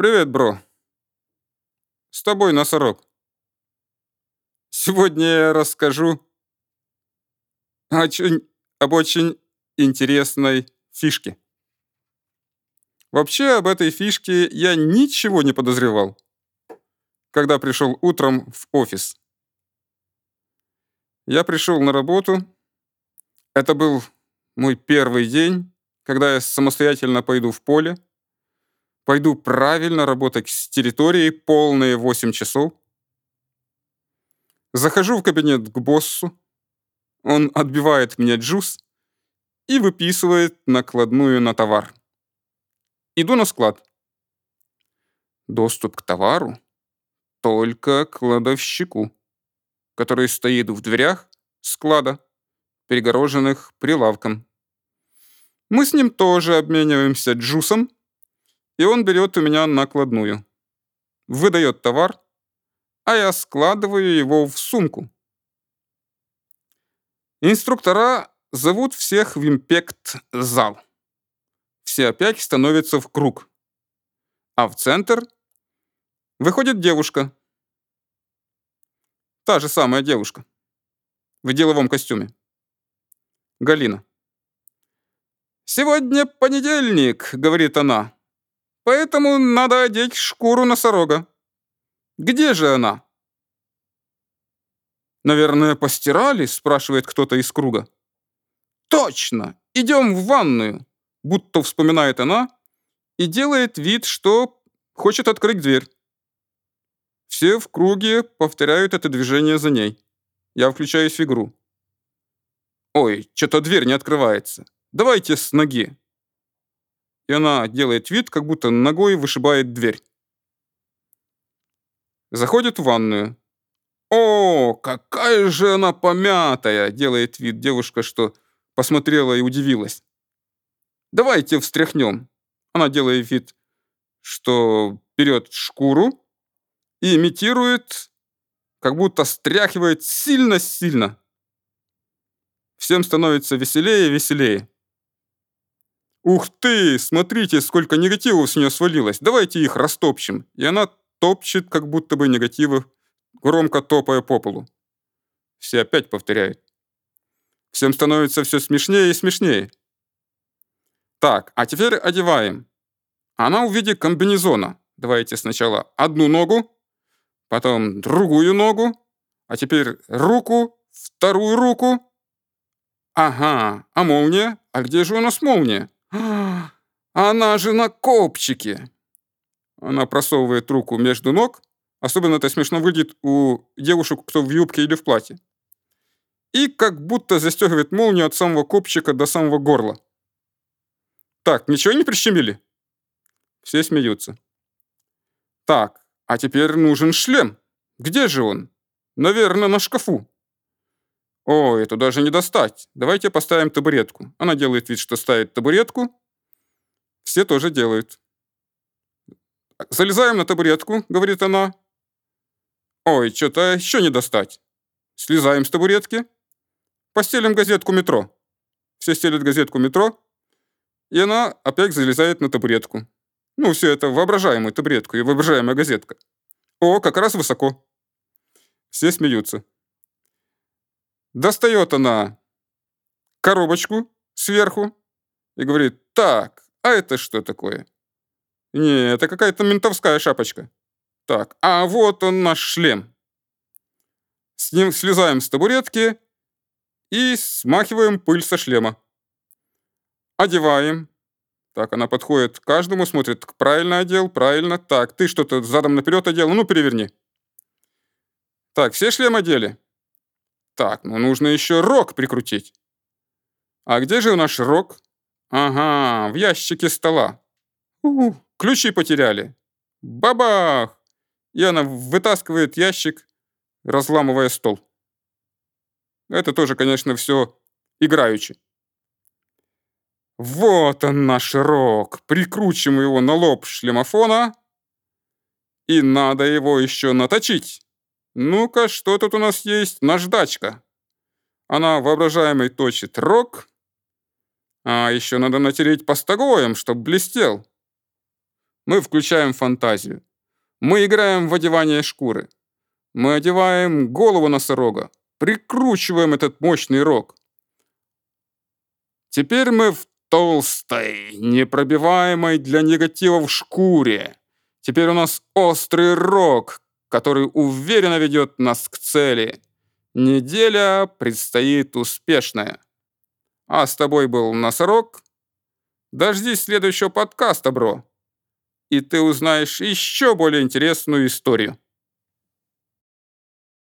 Привет, бро. С тобой носорог. Сегодня я расскажу очень, об очень интересной фишке. Вообще об этой фишке я ничего не подозревал, когда пришел утром в офис. Я пришел на работу. Это был мой первый день, когда я самостоятельно пойду в поле, пойду правильно работать с территорией полные 8 часов. Захожу в кабинет к боссу, он отбивает мне джуз и выписывает накладную на товар. Иду на склад. Доступ к товару только кладовщику, который стоит в дверях склада, перегороженных прилавком. Мы с ним тоже обмениваемся джусом, и он берет у меня накладную. Выдает товар, а я складываю его в сумку. Инструктора зовут всех в импект-зал. Все опять становятся в круг. А в центр выходит девушка. Та же самая девушка. В деловом костюме. Галина. «Сегодня понедельник», — говорит она. «Поэтому надо одеть шкуру носорога. Где же она?» «Наверное, постирали?» — спрашивает кто-то из круга. «Точно! Идем в ванную!» Будто вспоминает она и делает вид, что хочет открыть дверь. Все в круге повторяют это движение за ней. Я включаюсь в игру. «Ой, что-то дверь не открывается. Давайте с ноги». И она делает вид, как будто ногой вышибает дверь. Заходит в ванную. «О, какая же она помятая!» Делает вид девушка, что посмотрела и удивилась. «Давайте встряхнем». Она делает вид, что берет шкуру и имитирует, как будто стряхивает сильно-сильно. Всем становится веселее и веселее. «Ух ты! Смотрите, сколько негативов с нее свалилось! Давайте их растопчем!» И она топчет, как будто бы негативы громко топая по полу. Все опять повторяют. Всем становится все смешнее и смешнее. Так, а теперь одеваем. Она в виде комбинезона. Давайте сначала одну ногу, потом другую ногу, а теперь руку, вторую руку. Ага, а молния? А где же у нас молния? она же на копчике. Она просовывает руку между ног Особенно это смешно выглядит у девушек, кто в юбке или в платье. И как будто застегивает молнию от самого копчика до самого горла. Так, ничего не прищемили? Все смеются. Так, а теперь нужен шлем. Где же он? Наверное, на шкафу. О, это даже не достать. Давайте поставим табуретку. Она делает вид, что ставит табуретку. Все тоже делают. Залезаем на табуретку, говорит она. Ой, что-то еще не достать. Слезаем с табуретки. Постелим газетку метро. Все стелят газетку метро. И она опять залезает на табуретку. Ну, все это воображаемую табуретку и воображаемая газетка. О, как раз высоко. Все смеются. Достает она коробочку сверху и говорит, так, а это что такое? Не, это какая-то ментовская шапочка. Так, а вот он наш шлем. С ним слезаем с табуретки и смахиваем пыль со шлема. Одеваем. Так, она подходит к каждому, смотрит, правильно одел, правильно. Так, ты что-то задом наперед одел, ну переверни. Так, все шлем одели? Так, ну нужно еще рог прикрутить. А где же наш рог? Ага, в ящике стола. У, -у ключи потеряли. Бабах! и она вытаскивает ящик, разламывая стол. Это тоже, конечно, все играючи. Вот он наш рог. Прикручиваем его на лоб шлемофона. И надо его еще наточить. Ну-ка, что тут у нас есть? Наждачка. Она воображаемый точит рог. А еще надо натереть постогоем, чтобы блестел. Мы включаем фантазию. Мы играем в одевание шкуры. Мы одеваем голову носорога, прикручиваем этот мощный рог. Теперь мы в толстой, непробиваемой для негативов шкуре. Теперь у нас острый рог, который уверенно ведет нас к цели. Неделя предстоит успешная. А с тобой был Носорог. Дождись следующего подкаста, бро. И ты узнаешь еще более интересную историю.